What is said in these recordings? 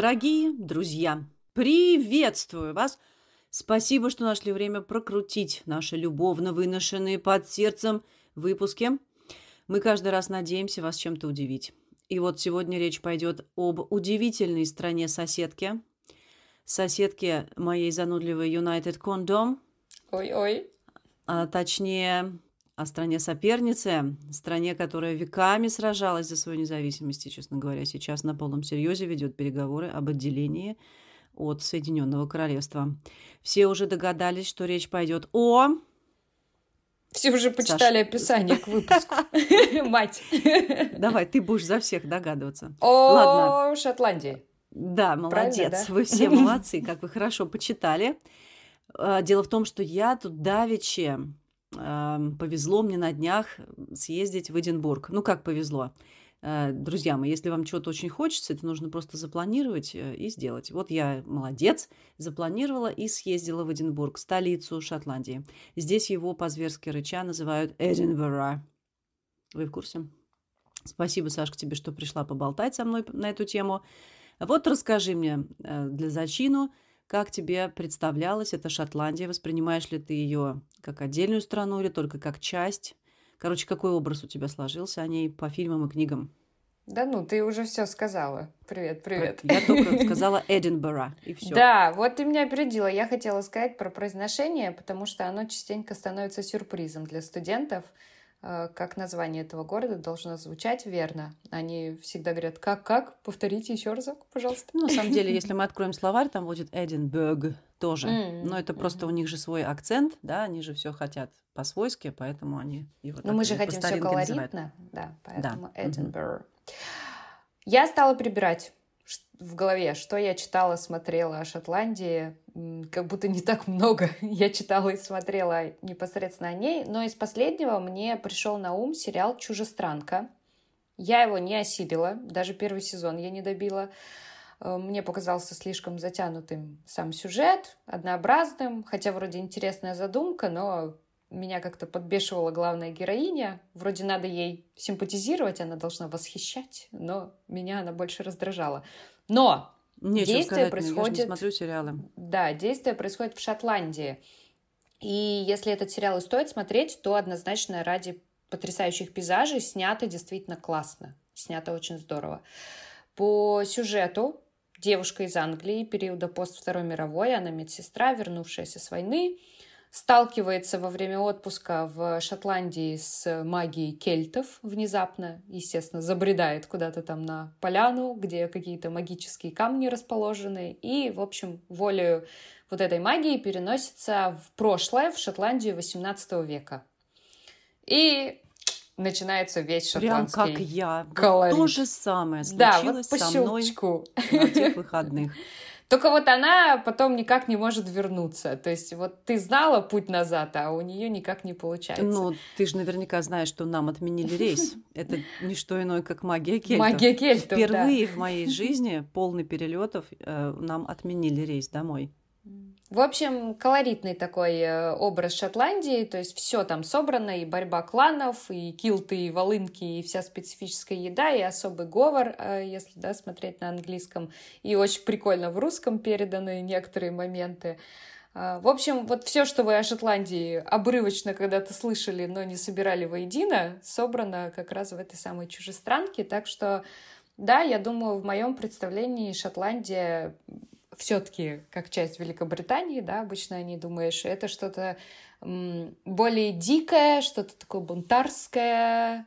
Дорогие друзья, приветствую вас! Спасибо, что нашли время прокрутить наши любовно выношенные под сердцем выпуски. Мы каждый раз надеемся вас чем-то удивить. И вот сегодня речь пойдет об удивительной стране-соседке. Соседке моей занудливой United Condom. Ой-ой. А точнее, о стране-сопернице, стране, которая веками сражалась за свою независимость и, честно говоря, сейчас на полном серьезе ведет переговоры об отделении от Соединенного Королевства. Все уже догадались, что речь пойдет о... Все уже почитали Саша... описание к выпуску. Мать. Давай, ты будешь за всех догадываться. О. Шотландии. Да, молодец. Вы все молодцы, как вы хорошо почитали. А, дело в том, что я тут давеча повезло мне на днях съездить в Эдинбург. Ну, как повезло? Э, друзья мои, если вам чего-то очень хочется, это нужно просто запланировать э, и сделать. Вот я молодец, запланировала и съездила в Эдинбург, столицу Шотландии. Здесь его по-зверски рыча называют Эдинбург. Вы в курсе? Спасибо, Сашка, тебе, что пришла поболтать со мной на эту тему. Вот расскажи мне э, для зачину, как тебе представлялась эта Шотландия? Воспринимаешь ли ты ее как отдельную страну или только как часть? Короче, какой образ у тебя сложился о ней по фильмам и книгам? Да ну, ты уже все сказала. Привет, привет. Я только сказала Эдинбора, и все. Да, вот ты меня опередила. Я хотела сказать про произношение, потому что оно частенько становится сюрпризом для студентов. Э, как название этого города должно звучать верно. Они всегда говорят, как, как? Повторите еще разок, пожалуйста. Ну, на самом деле, если мы откроем словарь, там будет Эдинбург тоже. Mm-hmm. Но это просто mm-hmm. у них же свой акцент, да, они же все хотят по-свойски, поэтому они его Но мы же хотим все колоритно, да, поэтому да. Эдинбург. Mm-hmm. Я стала прибирать в голове, что я читала, смотрела о Шотландии, как будто не так много я читала и смотрела непосредственно о ней, но из последнего мне пришел на ум сериал «Чужестранка». Я его не осилила, даже первый сезон я не добила. Э, мне показался слишком затянутым сам сюжет, однообразным, хотя вроде интересная задумка, но меня как-то подбешивала главная героиня. Вроде надо ей симпатизировать, она должна восхищать, но меня она больше раздражала. Но Нечего действие сказать, происходит... Я не смотрю сериалы. Да, действие происходит в Шотландии. И если этот сериал и стоит смотреть, то однозначно ради потрясающих пейзажей снято действительно классно. Снято очень здорово. По сюжету девушка из Англии периода пост Второй мировой, она медсестра, вернувшаяся с войны, сталкивается во время отпуска в Шотландии с магией кельтов внезапно, естественно, забредает куда-то там на поляну, где какие-то магические камни расположены, и, в общем, волею вот этой магии переносится в прошлое, в Шотландию 18 века. И начинается весь шотландский Прям как я. колорит. Вот то же самое случилось да, вот по со мной на тех выходных. Только вот она потом никак не может вернуться. То есть вот ты знала путь назад, а у нее никак не получается. Ну, ты же наверняка знаешь, что нам отменили рейс. Это не что иное, как магия кельтов. Магия кельтов, Впервые да. в моей жизни, полный перелетов, э, нам отменили рейс домой. В общем, колоритный такой э, образ Шотландии, то есть все там собрано, и борьба кланов, и килты, и волынки, и вся специфическая еда, и особый говор, э, если да, смотреть на английском, и очень прикольно в русском переданы некоторые моменты. А, в общем, вот все, что вы о Шотландии обрывочно когда-то слышали, но не собирали воедино, собрано как раз в этой самой чужестранке, так что да, я думаю, в моем представлении Шотландия все-таки как часть Великобритании, да, обычно они думаешь, это что-то более дикое, что-то такое бунтарское,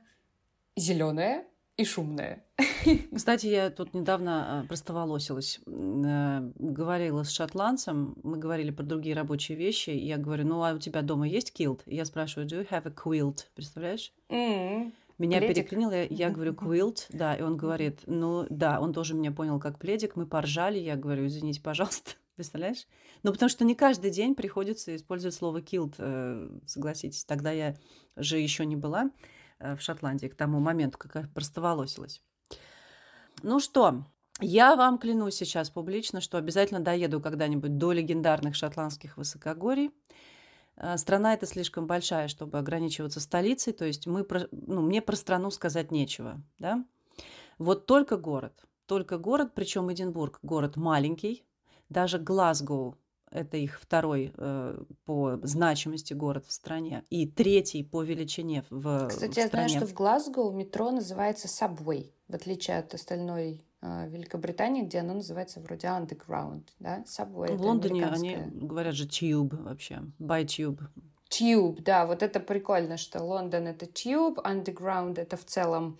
зеленое и шумное. Кстати, я тут недавно а, простоволосилась. Э, говорила с шотландцем, мы говорили про другие рабочие вещи, и я говорю, ну, а у тебя дома есть килт? И я спрашиваю, do you have a quilt? Представляешь? Mm. Меня пледик? переклинило, я, говорю, квилт, да, и он говорит, ну да, он тоже меня понял как пледик, мы поржали, я говорю, извините, пожалуйста, представляешь? Ну, потому что не каждый день приходится использовать слово килт, э, согласитесь. Тогда я же еще не была э, в Шотландии к тому моменту, как я простоволосилась. Ну что, я вам клянусь сейчас публично, что обязательно доеду когда-нибудь до легендарных шотландских высокогорий. А, страна эта слишком большая, чтобы ограничиваться столицей, то есть мы, ну, мне про страну сказать нечего, да. Вот только город, только город, причем Эдинбург город маленький, даже Глазгоу это их второй э, по значимости город в стране и третий по величине в Кстати, в я знаю, стране. что в Глазго метро называется Subway, в отличие от остальной э, Великобритании, где оно называется вроде Underground, да? Subway. В Лондоне они говорят же Tube вообще, by Tube. Tube, да, вот это прикольно, что Лондон это Tube, Underground это в целом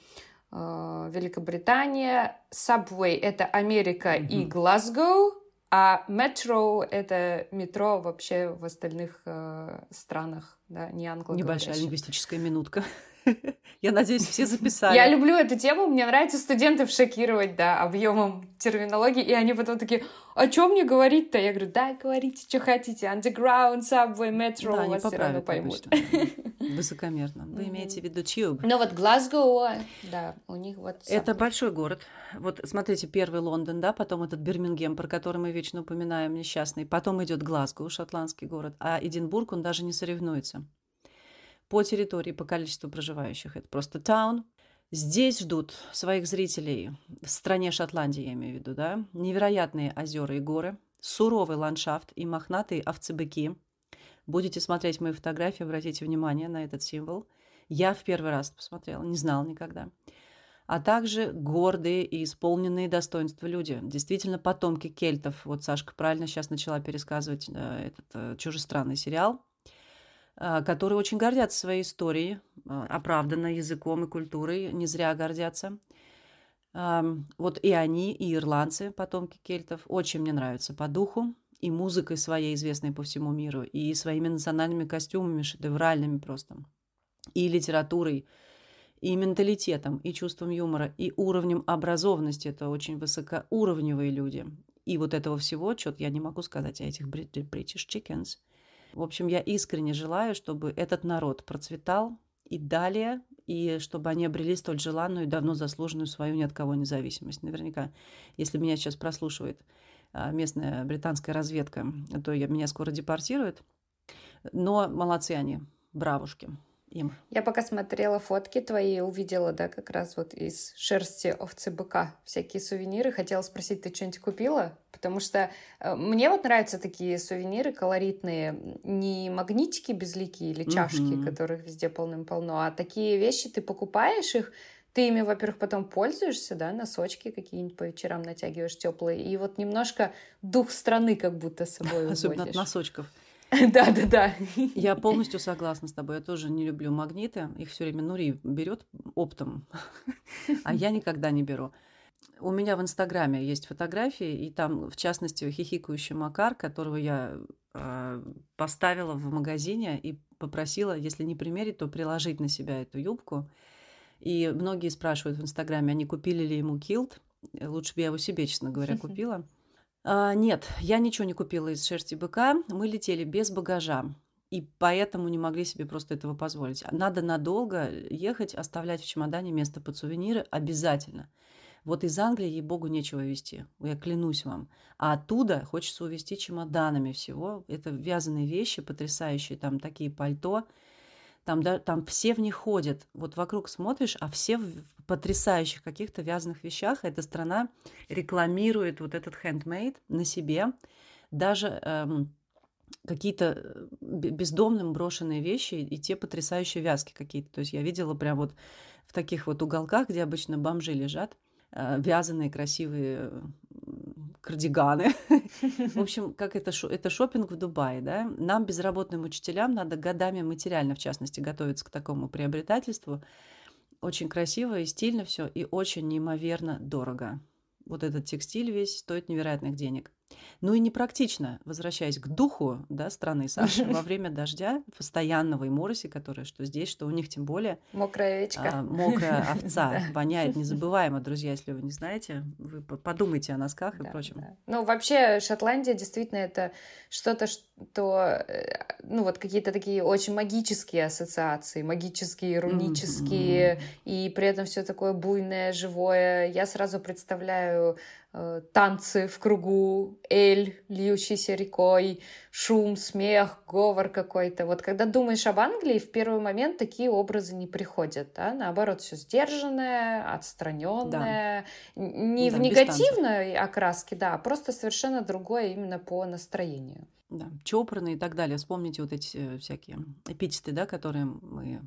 э, Великобритания, Subway это Америка mm-hmm. и Глазго, а метро — это метро вообще в остальных э, странах, да, не англоговорящих. Небольшая лингвистическая минутка. Я надеюсь, все записали. Я люблю эту тему, мне нравится студентов шокировать, да, объемом терминологии, и они потом такие, о чем мне говорить-то? Я говорю, да, говорите, что хотите, underground, subway, metro, да, вас все равно поймут. Высокомерно. Вы имеете в виду Tube? Ну вот Глазго, да, у них вот... Это большой город. Вот смотрите, первый Лондон, да, потом этот Бирмингем, про который мы вечно упоминаем, несчастный, потом идет Глазго, шотландский город, а Эдинбург, он даже не соревнуется по территории, по количеству проживающих. Это просто таун. Здесь ждут своих зрителей, в стране Шотландии я имею в виду, да, невероятные озера и горы, суровый ландшафт и мохнатые овцебыки. Будете смотреть мои фотографии, обратите внимание на этот символ. Я в первый раз посмотрела, не знала никогда. А также гордые и исполненные достоинства люди. Действительно, потомки кельтов. Вот Сашка правильно сейчас начала пересказывать э, этот э, чужестранный сериал. А, которые очень гордятся своей историей, а, оправданно языком и культурой, не зря гордятся. Вот и они, и ирландцы, потомки кельтов, очень мне нравятся по духу и музыкой своей, известной по всему миру, и своими национальными костюмами, шедевральными просто, и литературой, и менталитетом, и чувством юмора, и уровнем образованности. Это очень высокоуровневые люди. И вот этого всего, что-то я не могу сказать о этих British Chickens – в общем, я искренне желаю, чтобы этот народ процветал и далее, и чтобы они обрели столь желанную и давно заслуженную свою ни от кого независимость. Наверняка, если меня сейчас прослушивает а, местная британская разведка, то меня скоро депортируют. Но молодцы они, бравушки им. Я пока смотрела фотки твои, увидела, да, как раз вот из шерсти овцы быка всякие сувениры. Хотела спросить, ты что-нибудь купила? Потому что э, мне вот нравятся такие сувениры колоритные, не магнитики безликие или чашки, mm-hmm. которых везде полным-полно, а такие вещи ты покупаешь их, ты ими, во-первых, потом пользуешься, да, носочки какие-нибудь по вечерам натягиваешь теплые, и вот немножко дух страны как будто с собой Особенно от носочков. Да, да, да. Я полностью согласна с тобой. Я тоже не люблю магниты. Их все время Нури берет оптом, а я никогда не беру. У меня в Инстаграме есть фотографии, и там, в частности, хихикающий Макар, которого я э, поставила в магазине и попросила, если не примерить, то приложить на себя эту юбку. И многие спрашивают в Инстаграме, они купили ли ему килт. Лучше бы я его себе, честно говоря, купила. А, нет, я ничего не купила из шерсти быка. Мы летели без багажа. И поэтому не могли себе просто этого позволить. Надо надолго ехать, оставлять в чемодане место под сувениры обязательно. Вот из Англии, ей-богу, нечего везти. Я клянусь вам. А оттуда хочется увезти чемоданами всего. Это вязаные вещи потрясающие. Там такие пальто, там, да, там все в них ходят. Вот вокруг смотришь, а все в потрясающих каких-то вязаных вещах. Эта страна рекламирует вот этот handmade на себе. Даже эм, какие-то э, бездомным брошенные вещи и те потрясающие вязки какие-то. То есть я видела прям вот в таких вот уголках, где обычно бомжи лежат, э, вязаные красивые кардиганы. В общем, как это, это шопинг в Дубае, да? Нам, безработным учителям, надо годами материально, в частности, готовиться к такому приобретательству. Очень красиво и стильно все, и очень неимоверно дорого. Вот этот текстиль весь стоит невероятных денег. Ну и непрактично, возвращаясь к духу да, страны Саши, во время дождя, постоянного и мороси, которое что здесь, что у них тем более. Мокрая овечка. А, мокрая овца. Воняет незабываемо, друзья, если вы не знаете. Вы подумайте о носках и прочем. Ну, вообще, Шотландия действительно это что-то, что, э, ну, вот какие-то такие очень магические ассоциации, магические, рунические, и при этом все такое буйное, живое. Я сразу представляю танцы в кругу эль, льющийся рекой, шум, смех, говор какой-то. Вот когда думаешь об Англии, в первый момент такие образы не приходят, да? Наоборот, все сдержанное, отстраненное, да. не да, в негативной окраске, да, а просто совершенно другое именно по настроению. Да, чопорные и так далее. Вспомните вот эти э, всякие эпитеты, да, которые мы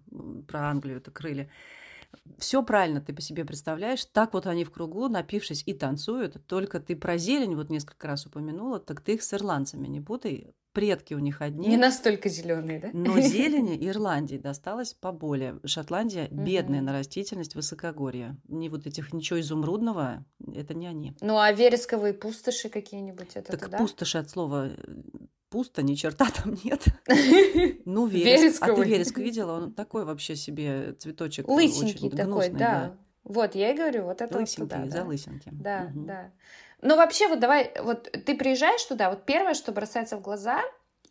про Англию-то крыли все правильно ты по себе представляешь. Так вот они в кругу, напившись и танцуют. Только ты про зелень вот несколько раз упомянула, так ты их с ирландцами не путай. Предки у них одни. Не настолько зеленые, да? Но зелени Ирландии досталось поболее. Шотландия бедная на растительность, высокогорье. Не вот этих ничего изумрудного, это не они. Ну а вересковые пустоши какие-нибудь это Так пустоши от слова пусто, ни черта там нет. Ну, вереск. А ты вереск видела? Он такой вообще себе цветочек. Лысенький такой, да. Вот, я и говорю, вот это вот туда, за да. лысенький. Да, угу. да. Ну, вообще, вот давай, вот ты приезжаешь туда, вот первое, что бросается в глаза,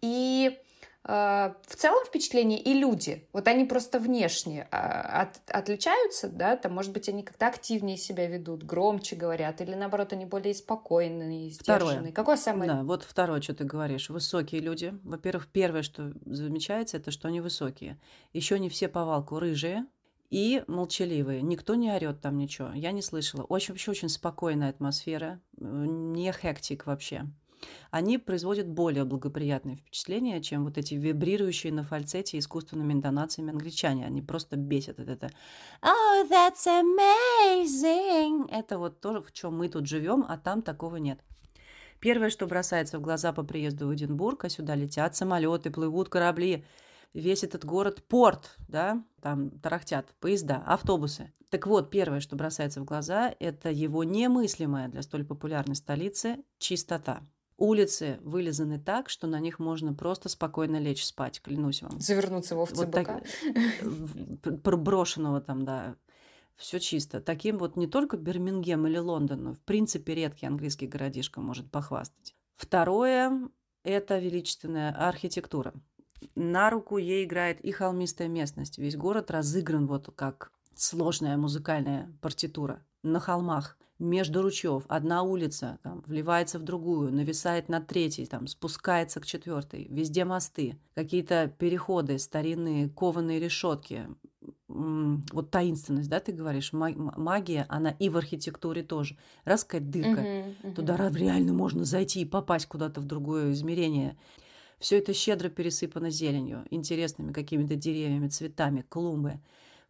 и в целом впечатление и люди, вот они просто внешне а, от, отличаются, да, там, может быть, они как-то активнее себя ведут, громче говорят, или наоборот, они более спокойные, сдержанные. Второе. Какое самое... Да, вот второе, что ты говоришь. Высокие люди. Во-первых, первое, что замечается, это что они высокие. Еще не все повалку рыжие, и молчаливые. Никто не орет там ничего. Я не слышала. Очень, вообще очень спокойная атмосфера. Не хектик вообще они производят более благоприятное впечатление, чем вот эти вибрирующие на фальцете искусственными интонациями англичане. Они просто бесят от это. Oh, that's amazing! Это вот то, в чем мы тут живем, а там такого нет. Первое, что бросается в глаза по приезду в Эдинбург, а сюда летят самолеты, плывут корабли, весь этот город порт, да, там тарахтят поезда, автобусы. Так вот, первое, что бросается в глаза, это его немыслимая для столь популярной столицы чистота. Улицы вылизаны так, что на них можно просто спокойно лечь спать, клянусь вам. Завернуться в овцы вот так, Проброшенного там, да. Все чисто. Таким вот не только Бирмингем или Лондон, но в принципе редкий английский городишко может похвастать. Второе – это величественная архитектура. На руку ей играет и холмистая местность. Весь город разыгран вот как сложная музыкальная партитура на холмах между ручьев. Одна улица там, вливается в другую, нависает над третьей, там, спускается к четвертой. Везде мосты, какие-то переходы, старинные кованые решетки. Вот таинственность, да, ты говоришь, магия, она и в архитектуре тоже. Раз какая дырка, uh-huh, uh-huh. туда реально можно зайти и попасть куда-то в другое измерение. Все это щедро пересыпано зеленью, интересными какими-то деревьями, цветами, клумбы.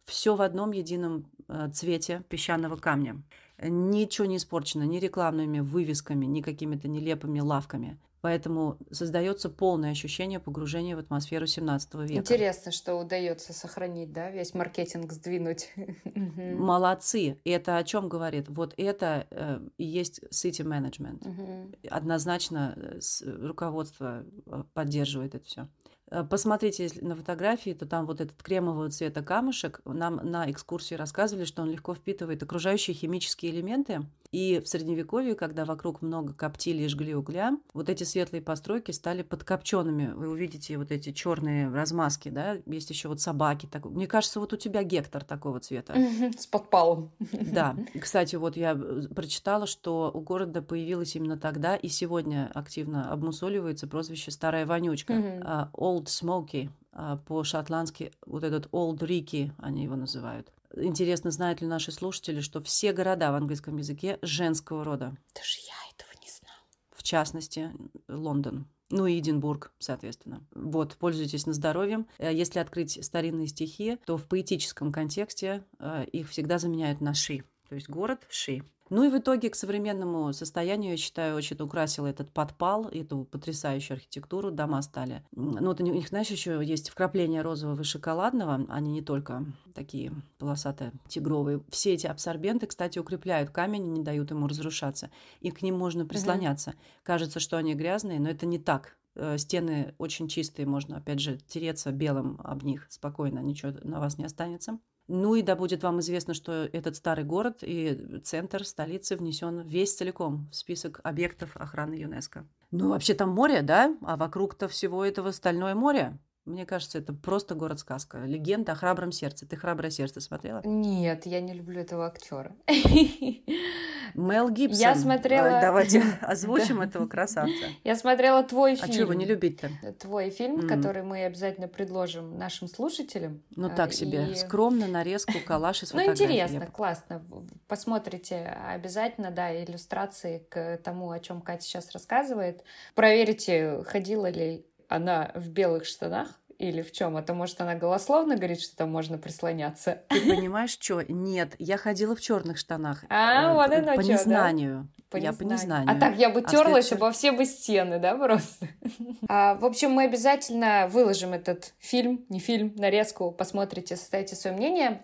Все в одном едином э, цвете песчаного камня. Ничего не испорчено ни рекламными вывесками, ни какими-то нелепыми лавками. Поэтому создается полное ощущение погружения в атмосферу 17 века. Интересно, что удается сохранить, да, весь маркетинг сдвинуть. Молодцы. И это о чем говорит? Вот это э, и есть city management. Однозначно э, руководство э, поддерживает это все. Э, посмотрите если на фотографии, то там вот этот кремового цвета камушек. Нам на экскурсии рассказывали, что он легко впитывает окружающие химические элементы. И в Средневековье, когда вокруг много коптили и жгли угля, вот эти светлые постройки стали подкопченными. Вы увидите вот эти черные размазки, да? Есть еще вот собаки. Так... Мне кажется, вот у тебя гектор такого цвета. С подпалом. Да. Кстати, вот я э, прочитала, что у города появилось именно тогда и сегодня активно обмусоливается прозвище «Старая вонючка». Old Smoky, а, по-шотландски вот этот Old Ricky они его называют. Интересно, знают ли наши слушатели, что все города в английском языке женского рода. Даже я этого не знала. В частности, Лондон. Ну и Эдинбург, соответственно. Вот, пользуйтесь на здоровье. Э, если открыть старинные стихи, то в поэтическом контексте э, их всегда заменяют на «ши». То есть город «ши». Ну и в итоге к современному состоянию, я считаю, очень украсил этот подпал, эту потрясающую архитектуру, дома стали. Ну вот у них, знаешь, еще есть вкрапления розового и шоколадного, они не только такие полосатые, тигровые. Все эти абсорбенты, кстати, укрепляют камень, не дают ему разрушаться. И к ним можно прислоняться. Угу. Кажется, что они грязные, но это не так э, стены очень чистые, можно, опять же, тереться белым об них спокойно, ничего на вас не останется. Ну и да будет вам известно, что этот старый город и центр столицы внесен весь целиком в список объектов охраны ЮНЕСКо. Ну, вообще там море, да? А вокруг-то всего этого стальное море. Мне кажется, это просто город-сказка. Легенда о храбром сердце. Ты храброе сердце смотрела? Нет, я не люблю этого актера. Мел Гибсон. Я смотрела... Давайте озвучим этого красавца. Я смотрела твой фильм. А чего не любить-то? Твой фильм, который мы обязательно предложим нашим слушателям. Ну так себе. Скромно, нарезку, калаш из Ну интересно, классно. Посмотрите обязательно, да, иллюстрации к тому, о чем Катя сейчас рассказывает. Проверите, ходила ли она в белых штанах или в чем? Это может она голословно говорит, что там можно прислоняться? Ты понимаешь, что? Нет, я ходила в черных штанах. А, э, вот оно По незнанию. Да? По я незнанию. по незнанию. А так я бы терлась обо все бы стены, да, просто. а, в общем, мы обязательно выложим этот фильм, не фильм, нарезку, посмотрите, составите свое мнение.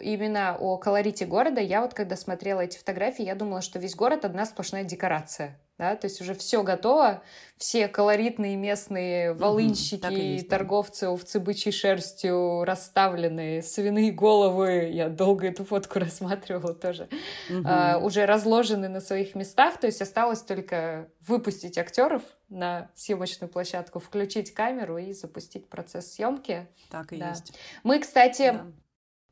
Именно о колорите города. Я вот когда смотрела эти фотографии, я думала, что весь город одна сплошная декорация да, то есть уже все готово, все колоритные местные волынщики, mm-hmm, есть, торговцы овцы бычьей шерстью расставлены, свиные головы, я долго эту фотку рассматривала тоже, mm-hmm. а, уже разложены на своих местах, то есть осталось только выпустить актеров на съемочную площадку, включить камеру и запустить процесс съемки. Так и да. есть. Мы, кстати,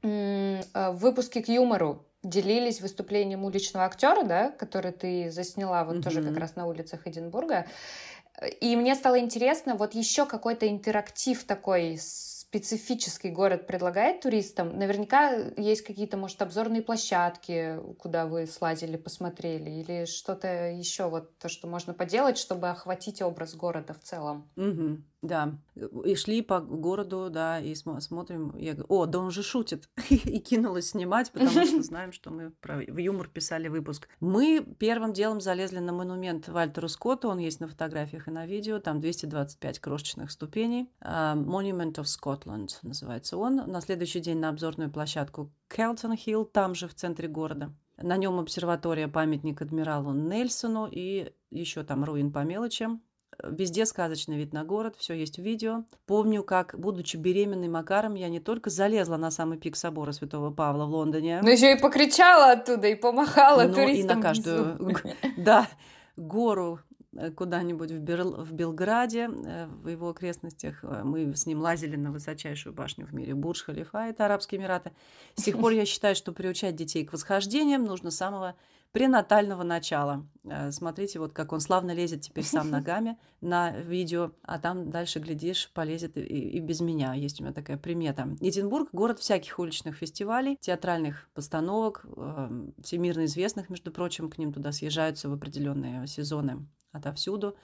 да. в выпуске к юмору делились выступлением уличного актера, да, который ты засняла вот mm-hmm. тоже как раз на улицах Эдинбурга. И мне стало интересно, вот еще какой-то интерактив такой специфический город предлагает туристам. Наверняка есть какие-то, может, обзорные площадки, куда вы слазили, посмотрели, или что-то еще, вот то, что можно поделать, чтобы охватить образ города в целом. Угу. Да, и шли по городу, да, и см- смотрим. Я говорю, о, да он же шутит. и кинулась снимать, потому что знаем, что мы про... в юмор писали выпуск. Мы первым делом залезли на монумент Вальтеру Скотту, он есть на фотографиях и на видео, там 225 крошечных ступеней. Uh, Monument of Scotland называется он. На следующий день на обзорную площадку Келтон Хилл, там же в центре города. На нем обсерватория памятник адмиралу Нельсону и еще там руин по мелочи. Везде сказочный вид на город, все есть в видео. Помню, как, будучи беременной Макаром, я не только залезла на самый пик собора Святого Павла в Лондоне. Но еще и покричала оттуда, и помахала туристам. и на каждую, да, гору куда-нибудь в, Бел... в Белграде, э, в его окрестностях. Э, мы с ним лазили на высочайшую башню в мире Бурдж-Халифа, это Арабские Эмираты. С тех пор я считаю, что приучать детей к восхождениям нужно с самого пренатального начала. Э, смотрите, вот как он славно лезет теперь сам ногами на видео, а там дальше, глядишь, полезет и, и без меня. Есть у меня такая примета. Эдинбург – город всяких уличных фестивалей, театральных постановок, э, всемирно известных, между прочим, к ним туда съезжаются в определенные сезоны отовсюду.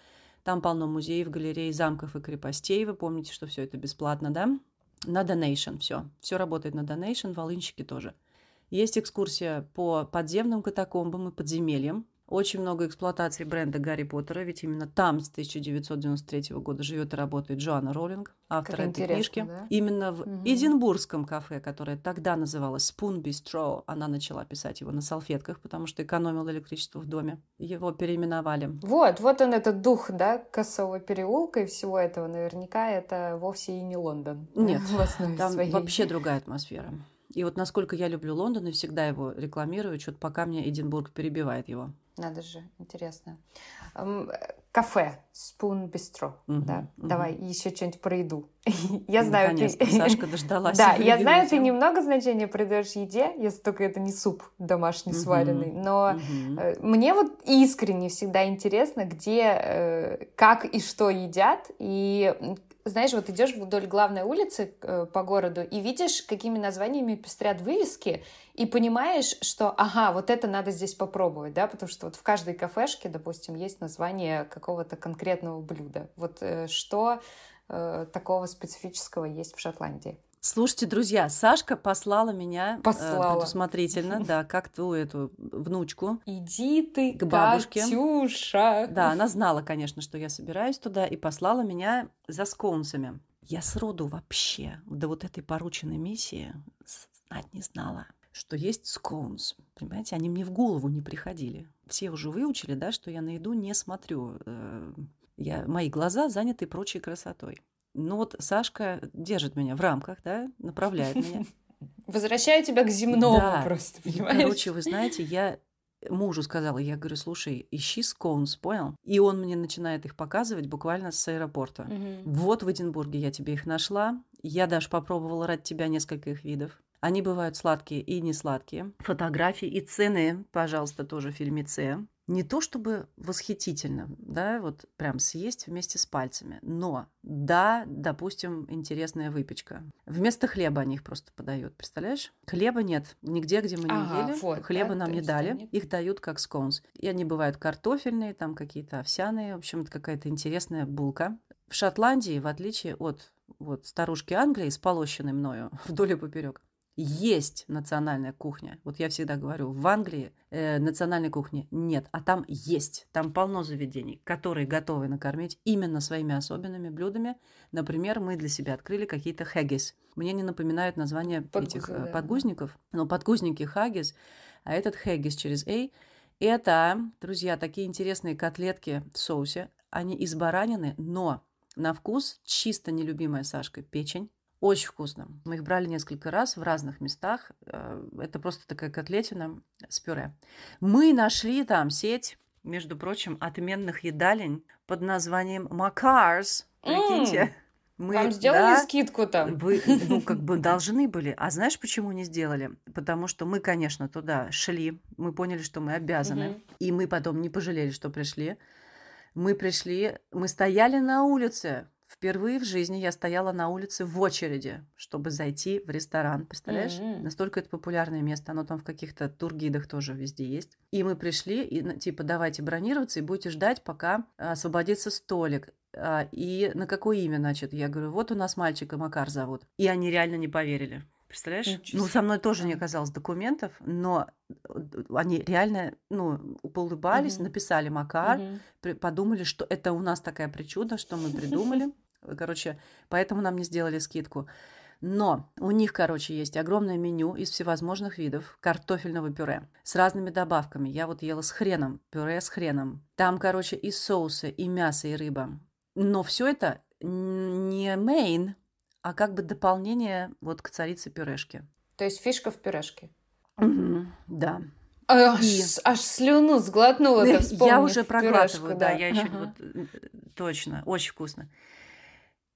Там полно музеев, галерей, замков и крепостей. Вы помните, что все это бесплатно, да? На Donation все. Все работает на Donation, волынщики тоже – есть экскурсия по подземным катакомбам и подземельям. Очень много эксплуатации бренда Гарри Поттера, ведь именно там с 1993 года живет и работает Джоанна Роллинг, автор как этой книжки. Да? Именно в угу. Эдинбургском кафе, которое тогда называлось Spoon Bistro, она начала писать его на салфетках, потому что экономила электричество в доме. Его переименовали. Вот, вот он этот дух, да, Косового переулка и всего этого. Наверняка это вовсе и не Лондон. Нет, там своей. вообще другая атмосфера. И вот насколько я люблю Лондон и всегда его рекламирую, что-то пока мне Эдинбург перебивает его. Надо же, интересно. Кафе Spoon Bistro, угу, да. Угу. Давай еще что-нибудь про еду. я знаю, ты... Сашка дождалась. да, я знаю, ты немного значения придаешь еде, если только это не суп домашний угу, сваренный. Но угу. мне вот искренне всегда интересно, где, э, как и что едят, и знаешь, вот идешь вдоль главной улицы э, по городу и видишь, какими названиями пестрят вывески, и понимаешь, что, ага, вот это надо здесь попробовать, да, потому что вот в каждой кафешке, допустим, есть название какого-то конкретного блюда. Вот э, что э, такого специфического есть в Шотландии? Слушайте, друзья, Сашка послала меня э, послала. Э, предусмотрительно, да, как ту эту внучку. Иди ты к бабушке. Катюша. Да, она знала, конечно, что я собираюсь туда, и послала меня за скоунсами. Я сроду вообще до вот этой порученной миссии знать не знала, что есть скоунс. Понимаете, они мне в голову не приходили. Все уже выучили, да, что я на еду не смотрю. Э, я, мои глаза заняты прочей красотой. Ну вот Сашка держит меня в рамках, да, направляет меня. Возвращаю тебя к земному да. просто, понимаешь? Короче, вы знаете, я мужу сказала, я говорю, слушай, ищи скоунс, понял? И он мне начинает их показывать буквально с аэропорта. Мгм. Вот в Эдинбурге я тебе их нашла. Я даже попробовала ради тебя несколько их видов. Они бывают сладкие и не сладкие. Фотографии и цены, пожалуйста, тоже в фильме С. Не то чтобы восхитительно, да, вот прям съесть вместе с пальцами, но да, допустим, интересная выпечка. Вместо хлеба они их просто подают, представляешь? Хлеба нет нигде, где мы не Ага, ели. вот, Хлеба да, нам не дали, они- их дают как сконс. И они бывают картофельные, там какие-то овсяные, в общем, это какая-то интересная булка. В Шотландии, в отличие от вот старушки Англии, сполощенной мною вдоль и поперек, есть национальная кухня. Вот я всегда говорю, в Англии э, национальной кухни нет, а там есть. Там полно заведений, которые готовы накормить именно своими особенными блюдами. Например, мы для себя открыли какие-то хэггис. Мне не напоминают название Подгузы, этих э, да. подгузников, но подгузники хаггис, а этот хэггис через «эй». Это, друзья, такие интересные котлетки в соусе. Они из баранины, но на вкус чисто нелюбимая Сашкой печень. Очень вкусно. Мы их брали несколько раз в разных местах. Э, Это просто такая котлетина с пюре. Мы нашли там сеть, между прочим, отменных едалень под названием Макарс. Прикиньте. Мы, Вам сделали да, скидку там? вы, ну, как бы должны были. А знаешь, почему не сделали? Потому что мы, конечно, туда шли. Мы поняли, что мы обязаны. Мгм. И мы потом не пожалели, что пришли. Мы пришли, мы стояли на улице. Впервые в жизни я стояла на улице в очереди, чтобы зайти в ресторан. Представляешь? Мгм. Настолько это популярное место. Оно там в каких-то тургидах тоже везде есть. И мы пришли, и ну, типа давайте бронироваться и будете ждать, пока освободится столик. А, И на какое имя, значит? Я говорю, вот у нас мальчика Макар зовут. И они реально не поверили. Представляешь? Ничего Ну, со мной тоже не оказалось документов, но э, они реально, ну, поулыбались, Мгм. написали Макар, Мгм. при- подумали, что это у нас такая причуда, что мы придумали. Короче, поэтому нам не сделали скидку. Но у них, короче, есть огромное меню из всевозможных видов картофельного пюре с разными добавками. Я вот ела с хреном, пюре с хреном. Там, короче, и соусы, и мясо, и рыба. Но все это не мейн, а как бы дополнение вот к царице пюрешки. То есть фишка в пюрешке. Мгм, Да. Аж, И- аж слюну сглотнула, ты Я уже проглатываю, пюрешку, да, я еще Ага. вот, точно, очень вкусно.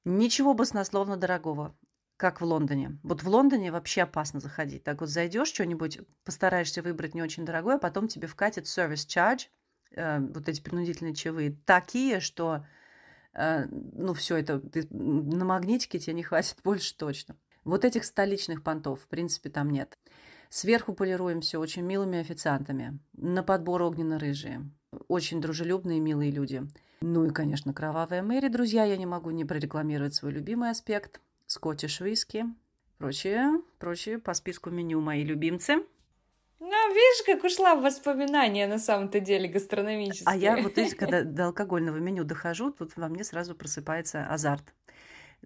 Ничего баснословно дорогого, как в Лондоне. Вот в Лондоне вообще опасно заходить. Так вот зайдешь что-нибудь, постараешься выбрать не очень дорогое, а потом тебе вкатит service charge, э, вот эти принудительные чаевые, такие, что ну все это ты, на магнитике тебе не хватит больше точно. Вот этих столичных понтов, в принципе, там нет. Сверху полируем все очень милыми официантами. На подбор огненно-рыжие. Очень дружелюбные, милые люди. Ну и, конечно, кровавая Мэри. Друзья, я не могу не прорекламировать свой любимый аспект. Скоттиш виски. Прочее, прочее по списку меню мои любимцы. Ну, видишь, как ушла в воспоминания на самом-то деле гастрономические. А я вот, видите, когда до алкогольного меню дохожу, тут во мне сразу просыпается азарт.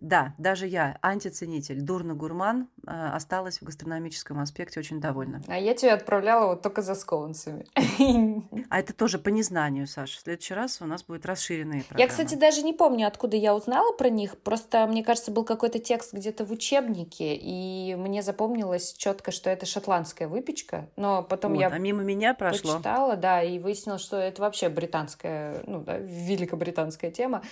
Да, даже я, антиценитель, дурно-гурман, э, осталась в гастрономическом аспекте очень довольна. А я тебя отправляла вот только за скоунсами. А это тоже по незнанию, Саша. В следующий раз у нас будет расширенные программы. Я, кстати, даже не помню, откуда я узнала про них. Просто, мне кажется, был какой-то текст где-то в учебнике, и мне запомнилось четко, что это шотландская выпечка. Но потом Вот, я а мимо меня прошло. почитала, да, и выяснилось, что это вообще британская, ну да, великобританская тема.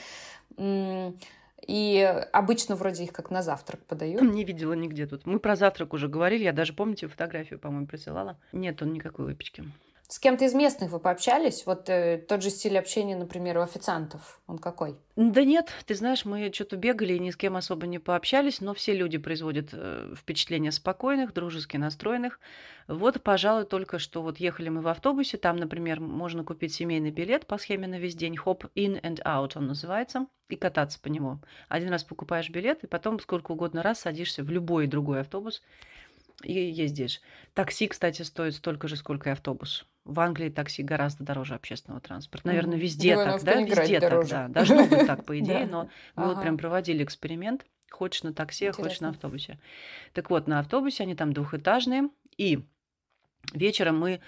И обычно вроде их как на завтрак подают. Не видела нигде тут. Мы про завтрак уже говорили. Я даже, помните, фотографию, по-моему, присылала. Нет, он никакой выпечки. С кем-то из местных вы пообщались? Вот э, тот же стиль общения, например, у официантов, он какой? Да нет, ты знаешь, мы что-то бегали и ни с кем особо не пообщались, но все люди производят э, впечатление спокойных, дружески настроенных. Вот, пожалуй, только что вот ехали мы в автобусе, там, например, можно купить семейный билет по схеме на весь день, Hop In and Out он называется, и кататься по нему. Один раз покупаешь билет, и потом сколько угодно раз садишься в любой другой автобус и ездишь. Такси, кстати, стоит столько же, сколько и автобус. В Англии такси гораздо дороже общественного транспорта. Наверное, везде Думаю, так, да? Везде так, дороже. да. Должно быть так, по идее, но мы вот прям проводили эксперимент. Хочешь на такси, а хочешь на автобусе. Так вот, на автобусе они там двухэтажные. И вечером мы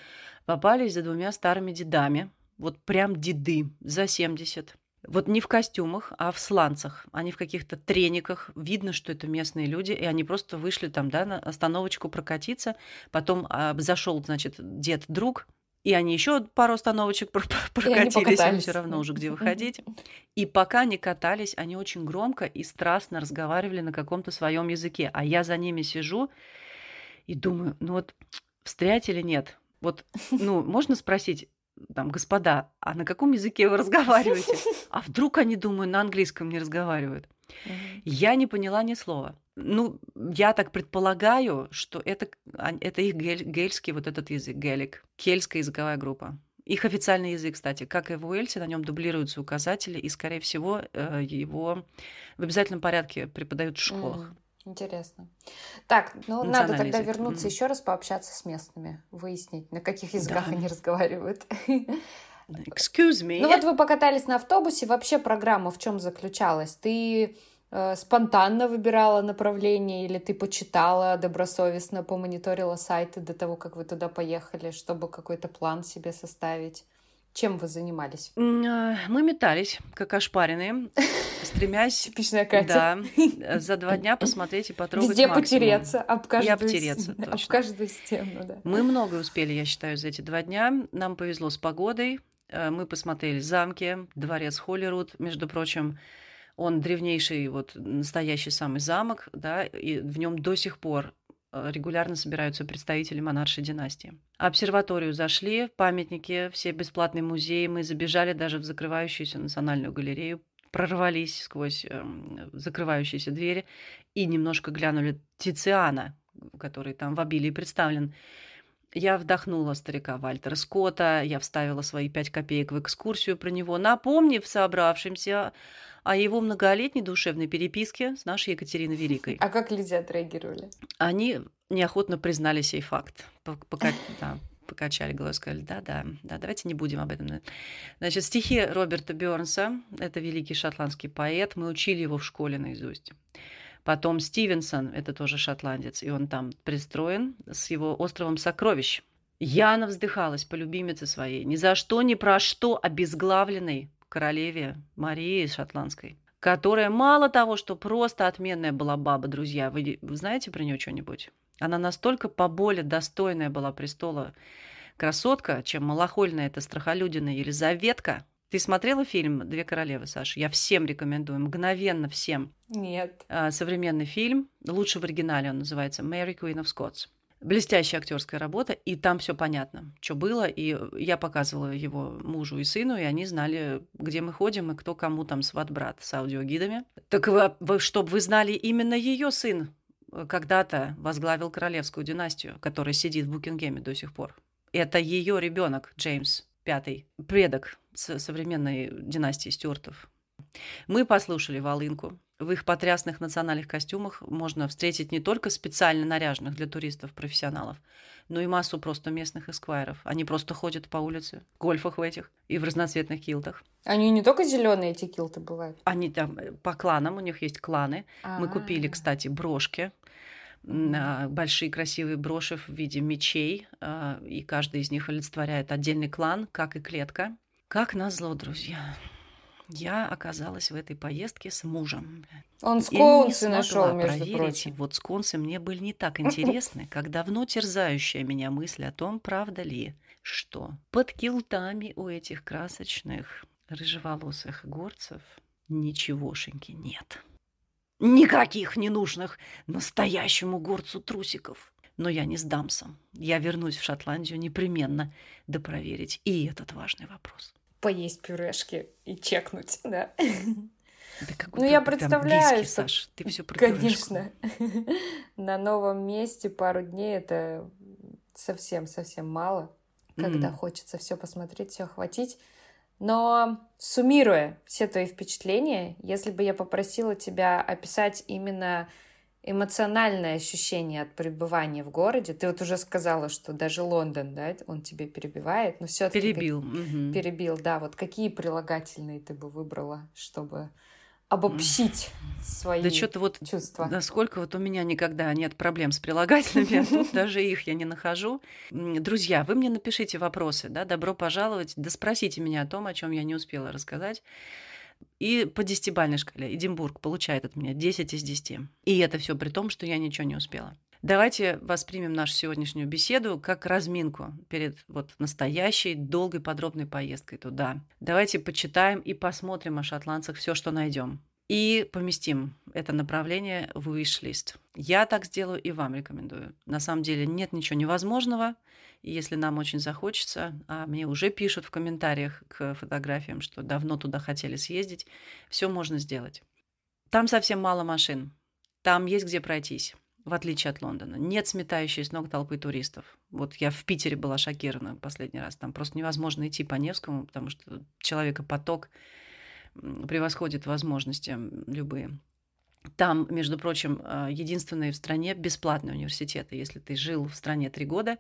попались за двумя старыми дедами. Вот прям деды за 70. Вот не в костюмах, а в сланцах. Они в каких-то трениках. Видно, что это местные люди. И они просто вышли там, да, на остановочку прокатиться. Потом а, зашел, значит, дед-друг И они еще пару остановочек прокатились, им все равно уже где выходить. И пока не катались, они очень громко и страстно разговаривали на каком-то своем языке. А я за ними сижу и думаю, ну вот встрять или нет? Вот, ну, можно спросить, там, господа, а на каком языке вы разговариваете? А вдруг они, думаю, на английском не разговаривают? Я не поняла ни слова. Ну, я так предполагаю, что это, это их гель, гельский вот этот язык, гелик, кельтская языковая группа. Их официальный язык, кстати, как и в Уэльсе, на нем дублируются указатели, и, скорее всего, э, его в обязательном порядке преподают в школах. Mm. Интересно. Так, ну надо тогда язык. вернуться mm. еще раз пообщаться с местными, выяснить, на каких языках да. они разговаривают. Excuse me. Ну вот вы покатались на автобусе, вообще программа в чем заключалась? Ты спонтанно выбирала направление или ты почитала добросовестно, помониторила сайты до того, как вы туда поехали, чтобы какой-то план себе составить? Чем вы занимались? А, мы метались, как ошпаренные, стремясь... Типичная Катя. Да, за два дня посмотреть и потрогать Везде максимум. потереться, об каждую, и обтереться, точно. об каждую стену, да. Мы много успели, я считаю, за эти два дня. Нам повезло с погодой. Э, мы посмотрели замки, дворец Холлируд, между прочим, он древнейший, вот настоящий самый замок, да, и в нем до сих пор Э, регулярно собираются представители монаршей династии. Обсерваторию зашли, памятники, все бесплатные музеи, мы забежали даже в закрывающуюся национальную галерею, прорвались сквозь э, закрывающиеся двери и немножко глянули Тициана, который там в обилии представлен. Я вдохнула старика Вальтера Скотта, я вставила свои пять копеек в экскурсию про него, напомнив собравшимся о его многолетней душевной переписке с нашей Екатериной Великой. А как люди отреагировали? Они неохотно признали сей факт. Пока, да, покачали головой, сказали, да, да, да, давайте не будем об этом. Значит, стихи Роберта Бёрнса, это великий шотландский поэт, мы учили его в школе наизусть. Потом Стивенсон, это тоже шотландец, и он там пристроен с его островом сокровищ. Яна вздыхалась по любимице своей, ни за что, ни про что обезглавленной королеве Марии Шотландской, которая мало того, что просто отменная была баба, друзья. Вы, вы знаете про нее что-нибудь? Она настолько по более достойная была престола красотка, чем малохольная эта страхолюдина Елизаветка. Ты смотрела фильм «Две королевы», Саша? Я всем рекомендую, мгновенно всем. Нет. А, современный фильм, лучше в оригинале он называется «Mary Queen of Scots». Блестящая актерская работа, и там все понятно, что было. И я показывала его мужу и сыну, и они знали, где мы ходим и кто кому там сват-брат с аудиогидами. Так вы, вы, чтобы вы знали, именно ее сын э, когда-то возглавил королевскую династию, которая сидит в Букингеме до сих пор. Это ее ребенок Джеймс Пятый, предок современной династии Стюартов. Мы послушали волынку, в их потрясных национальных костюмах можно встретить не только специально наряженных для туристов-профессионалов, но и массу просто местных эсквайров. Они просто ходят по улице, в гольфах в этих и в разноцветных килтах. Они не только зеленые эти килты бывают. Они там э, по кланам, у них есть кланы. А-а-а. Мы купили, кстати, брошки большие красивые броши в виде мечей, а, и каждый из них олицетворяет отдельный клан, как и клетка. Как назло, друзья я оказалась в этой поездке с мужем. Он сконсы нашел, между проверить. прочим. Вот сконсы мне были не так интересны, как давно терзающая меня мысль о том, правда ли, что под килтами у этих красочных рыжеволосых горцев ничегошеньки нет. Никаких ненужных настоящему горцу трусиков. Но я не сдамся. Я вернусь в Шотландию непременно, да проверить и этот важный вопрос поесть пюрешки и чекнуть, да. Да ну, я представляю, близкий, что... Саш, ты все Конечно. На новом месте пару дней это совсем-совсем мало, когда mm. хочется все посмотреть, все охватить. Но суммируя все твои впечатления, если бы я попросила тебя описать именно эмоциональное ощущение от пребывания в городе. Ты вот уже сказала, что даже Лондон, да, он тебе перебивает, но все-таки перебил, как... угу. перебил, да. Вот какие прилагательные ты бы выбрала, чтобы обобщить свои да что-то вот чувства. Насколько вот у меня никогда нет проблем с прилагательными, даже их я не нахожу. Друзья, вы мне напишите вопросы, да, добро пожаловать, да спросите меня о том, о чем я не успела рассказать. И по десятибальной шкале Эдинбург получает от меня 10 из 10. И это все при том, что я ничего не успела. Давайте воспримем нашу сегодняшнюю беседу как разминку перед вот настоящей долгой подробной поездкой туда. Давайте почитаем и посмотрим о шотландцах все, что найдем. И поместим это направление в wish-лист. Я так сделаю и вам рекомендую. На самом деле нет ничего невозможного. Если нам очень захочется, а мне уже пишут в комментариях к фотографиям, что давно туда хотели съездить, все можно сделать. Там совсем мало машин. Там есть где пройтись в отличие от Лондона. Нет сметающей с ног толпы туристов. Вот я в Питере была шокирована последний раз. Там просто невозможно идти по Невскому, потому что человекопоток превосходит возможности любые. Там, между прочим, а, единственные в стране бесплатные университеты. Если ты жил в стране три года,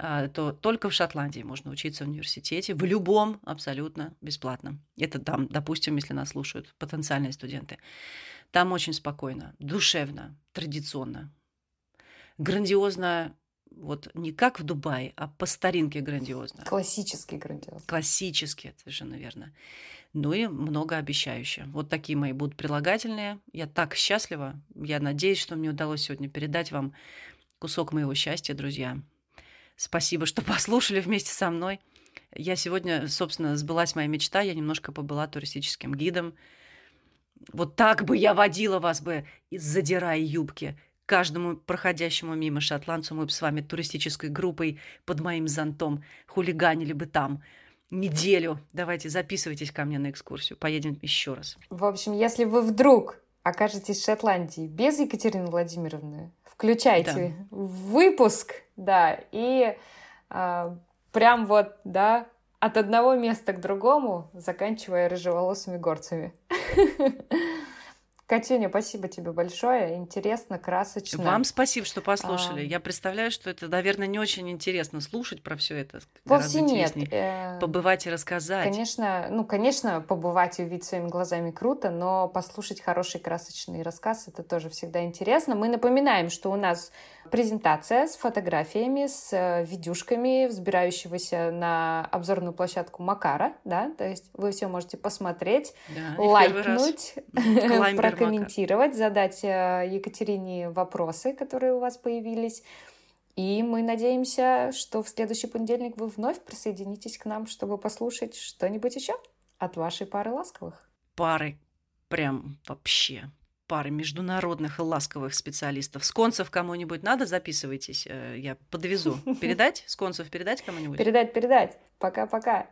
то только в Шотландии можно учиться в университете, в любом абсолютно бесплатно. Это там, допустим, если нас слушают потенциальные студенты. Там очень спокойно, душевно, традиционно. Грандиозно, вот не как в Дубае, а по старинке грандиозно. Классический грандиозно. Классически, совершенно верно. Ну и многообещающе. Вот такие мои будут прилагательные. Я так счастлива. Я надеюсь, что мне удалось сегодня передать вам кусок моего счастья, друзья. Спасибо, что послушали вместе со мной. Я сегодня, собственно, сбылась моя мечта. Я немножко побыла туристическим гидом. Вот так бы я водила вас бы, задирая юбки. Каждому проходящему мимо шотландцу мы бы с вами туристической группой под моим зонтом хулиганили бы там неделю. Давайте записывайтесь ко мне на экскурсию. Поедем еще раз. В общем, если вы вдруг окажетесь в Шотландии без Екатерины Владимировны, включайте да. выпуск, да, и а, прям вот, да, от одного места к другому, заканчивая рыжеволосыми горцами. Катюня, спасибо тебе большое. Интересно, красочно. Вам спасибо, что послушали. А... Я представляю, что это, наверное, не очень интересно слушать про все это. Вовсе нет. Э... Побывать и рассказать. Конечно, ну, конечно, побывать и увидеть своими глазами круто, но послушать хороший красочный рассказ это тоже всегда интересно. Мы напоминаем, что у нас презентация с фотографиями, с э, видюшками, взбирающегося на обзорную площадку Макара, да, то есть вы все можете посмотреть, да, лайкнуть, прокомментировать, задать э, Екатерине вопросы, которые у вас появились. И мы надеемся, что в следующий понедельник вы вновь присоединитесь к нам, чтобы послушать что-нибудь еще от вашей пары ласковых. Пары прям вообще пары международных и ласковых специалистов. Сконцев кому-нибудь надо, записывайтесь, э, я подвезу. Передать? Сконцев передать кому-нибудь? Передать, передать. Пока-пока.